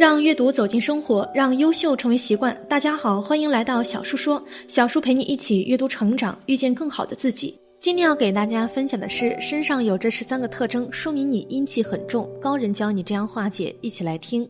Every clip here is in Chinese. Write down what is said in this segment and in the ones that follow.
让阅读走进生活，让优秀成为习惯。大家好，欢迎来到小树说，小树陪你一起阅读成长，遇见更好的自己。今天要给大家分享的是，身上有这十三个特征，说明你阴气很重。高人教你这样化解，一起来听。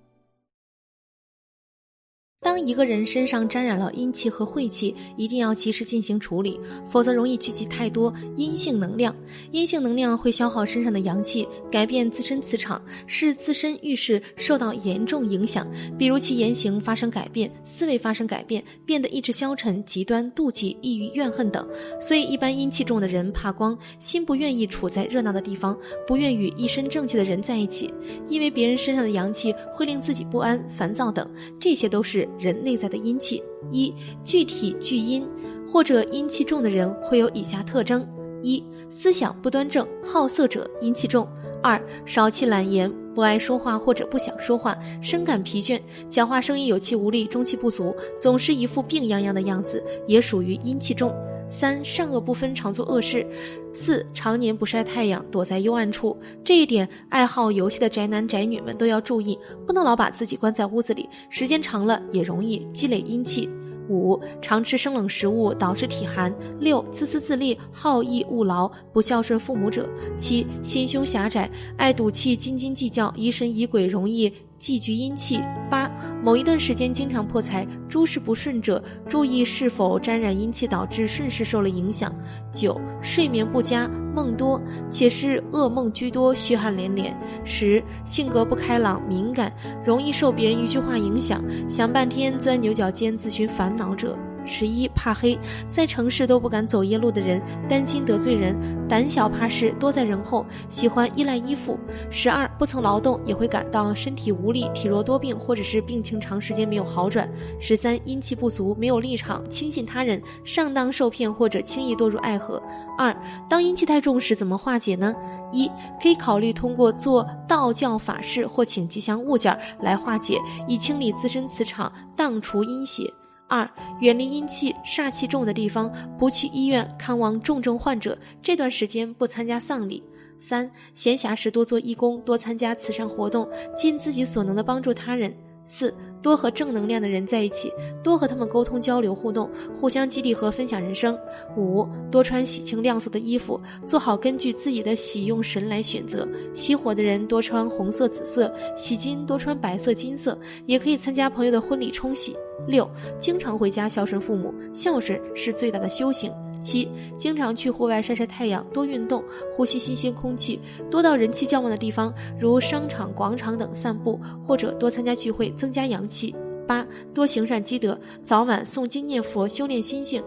当一个人身上沾染了阴气和晦气，一定要及时进行处理，否则容易聚集太多阴性能量。阴性能量会消耗身上的阳气，改变自身磁场，使自身运势受到严重影响。比如其言行发生改变，思维发生改变，变得意志消沉、极端、妒忌、抑郁、怨恨等。所以，一般阴气重的人怕光，心不愿意处在热闹的地方，不愿与一身正气的人在一起，因为别人身上的阳气会令自己不安、烦躁等。这些都是。人内在的阴气，一具体聚阴或者阴气重的人会有以下特征：一思想不端正、好色者阴气重；二少气懒言、不爱说话或者不想说话、深感疲倦、讲话声音有气无力、中气不足，总是一副病殃殃的样子，也属于阴气重。三善恶不分，常做恶事；四常年不晒太阳，躲在幽暗处。这一点，爱好游戏的宅男宅女们都要注意，不能老把自己关在屋子里，时间长了也容易积累阴气。五常吃生冷食物，导致体寒。六自私自利，好逸恶劳，不孝顺父母者。七心胸狭窄，爱赌气，斤斤计较，疑神疑鬼，容易。忌聚阴气。八，某一段时间经常破财，诸事不顺者，注意是否沾染阴气导致顺势受了影响。九，睡眠不佳，梦多，且是噩梦居多，虚汗连连。十，性格不开朗，敏感，容易受别人一句话影响，想半天钻牛角尖，自寻烦恼者。十一怕黑，在城市都不敢走夜路的人，担心得罪人，胆小怕事，多在人后，喜欢依赖依附。十二不曾劳动，也会感到身体无力、体弱多病，或者是病情长时间没有好转。十三阴气不足，没有立场，轻信他人，上当受骗或者轻易堕入爱河。二当阴气太重时，怎么化解呢？一可以考虑通过做道教法事或请吉祥物件来化解，以清理自身磁场，荡除阴邪。二、远离阴气、煞气重的地方，不去医院看望重症患者。这段时间不参加丧礼。三、闲暇时多做义工，多参加慈善活动，尽自己所能的帮助他人。四、多和正能量的人在一起，多和他们沟通交流互动，互相激励和分享人生。五、多穿喜庆亮色的衣服，做好根据自己的喜用神来选择。喜火的人多穿红色、紫色；喜金多穿白色、金色。也可以参加朋友的婚礼冲喜。六，经常回家孝顺父母，孝顺是最大的修行。七，经常去户外晒晒太阳，多运动，呼吸新鲜空气，多到人气较旺的地方，如商场、广场等散步，或者多参加聚会，增加阳气。八，多行善积德，早晚诵经念佛，修炼心性。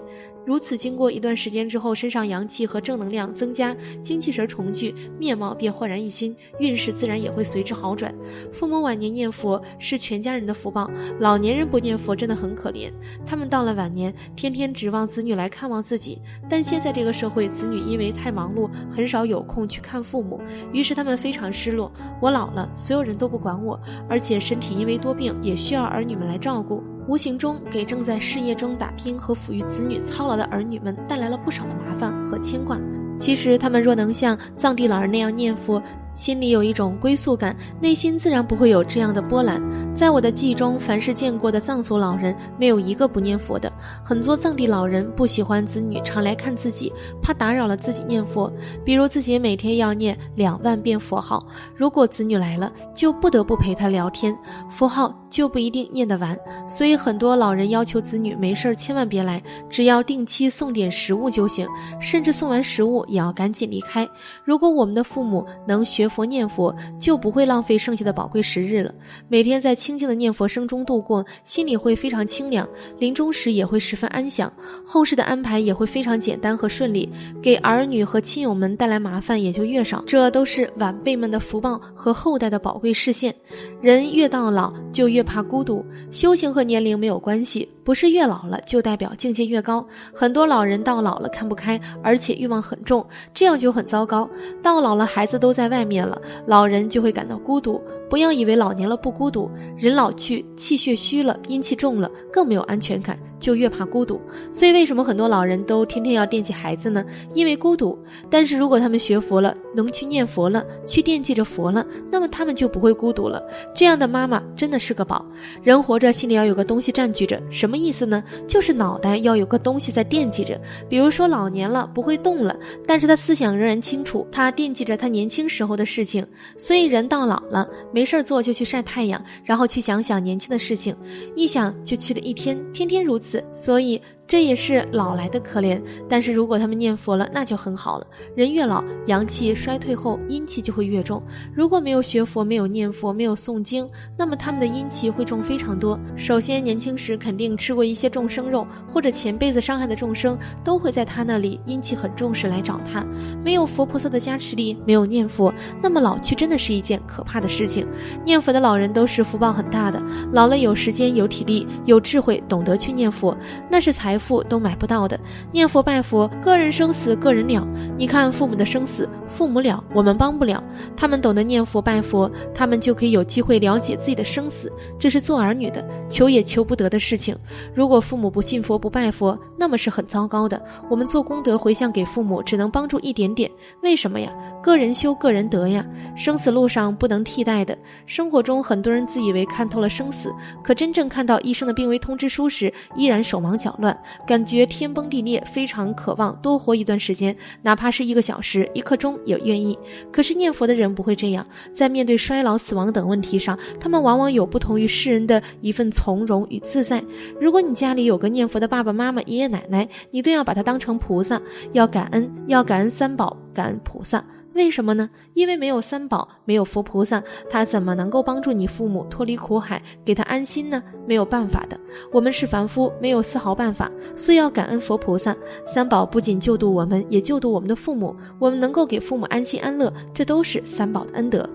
如此，经过一段时间之后，身上阳气和正能量增加，精气神重聚，面貌便焕然一新，运势自然也会随之好转。父母晚年念佛是全家人的福报，老年人不念佛真的很可怜。他们到了晚年，天天指望子女来看望自己，但现在这个社会，子女因为太忙碌，很少有空去看父母，于是他们非常失落。我老了，所有人都不管我，而且身体因为多病，也需要儿女们来来照顾。无形中给正在事业中打拼和抚育子女操劳的儿女们带来了不少的麻烦和牵挂。其实，他们若能像藏地老人那样念佛。心里有一种归宿感，内心自然不会有这样的波澜。在我的记忆中，凡是见过的藏族老人，没有一个不念佛的。很多藏地老人不喜欢子女常来看自己，怕打扰了自己念佛。比如自己每天要念两万遍佛号，如果子女来了，就不得不陪他聊天，佛号就不一定念得完。所以很多老人要求子女没事儿千万别来，只要定期送点食物就行，甚至送完食物也要赶紧离开。如果我们的父母能学。学佛念佛，就不会浪费剩下的宝贵时日了。每天在清静的念佛声中度过，心里会非常清凉，临终时也会十分安详。后世的安排也会非常简单和顺利，给儿女和亲友们带来麻烦也就越少。这都是晚辈们的福报和后代的宝贵视线。人越到老，就越怕孤独。修行和年龄没有关系。不是越老了就代表境界越高，很多老人到老了看不开，而且欲望很重，这样就很糟糕。到老了孩子都在外面了，老人就会感到孤独。不要以为老年了不孤独，人老去，气血虚了，阴气重了，更没有安全感。就越怕孤独，所以为什么很多老人都天天要惦记孩子呢？因为孤独。但是如果他们学佛了，能去念佛了，去惦记着佛了，那么他们就不会孤独了。这样的妈妈真的是个宝。人活着心里要有个东西占据着，什么意思呢？就是脑袋要有个东西在惦记着。比如说老年了不会动了，但是他思想仍然清楚，他惦记着他年轻时候的事情。所以人到老了没事做就去晒太阳，然后去想想年轻的事情，一想就去了一天，天天如此。所以。这也是老来的可怜，但是如果他们念佛了，那就很好了。人越老，阳气衰退后，阴气就会越重。如果没有学佛，没有念佛，没有诵经，那么他们的阴气会重非常多。首先，年轻时肯定吃过一些众生肉，或者前辈子伤害的众生，都会在他那里阴气很重时来找他。没有佛菩萨的加持力，没有念佛，那么老去真的是一件可怕的事情。念佛的老人都是福报很大的，老了有时间、有体力、有智慧，懂得去念佛，那是财。富父都买不到的，念佛拜佛，个人生死个人了。你看父母的生死，父母了，我们帮不了。他们懂得念佛拜佛，他们就可以有机会了解自己的生死。这是做儿女的求也求不得的事情。如果父母不信佛不拜佛，那么是很糟糕的。我们做功德回向给父母，只能帮助一点点。为什么呀？个人修个人得呀。生死路上不能替代的。生活中很多人自以为看透了生死，可真正看到医生的病危通知书时，依然手忙脚乱。感觉天崩地裂，非常渴望多活一段时间，哪怕是一个小时、一刻钟也愿意。可是念佛的人不会这样，在面对衰老、死亡等问题上，他们往往有不同于世人的一份从容与自在。如果你家里有个念佛的爸爸妈妈、爷爷奶奶，你都要把他当成菩萨，要感恩，要感恩三宝，感恩菩萨。为什么呢？因为没有三宝，没有佛菩萨，他怎么能够帮助你父母脱离苦海，给他安心呢？没有办法的。我们是凡夫，没有丝毫办法，所以要感恩佛菩萨。三宝不仅救度我们，也救度我们的父母。我们能够给父母安心安乐，这都是三宝的恩德。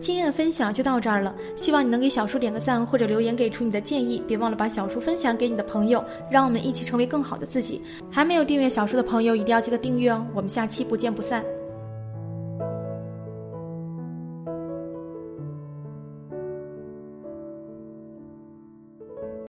今天的分享就到这儿了，希望你能给小叔点个赞或者留言给出你的建议，别忘了把小叔分享给你的朋友，让我们一起成为更好的自己。还没有订阅小叔的朋友，一定要记得订阅哦！我们下期不见不散。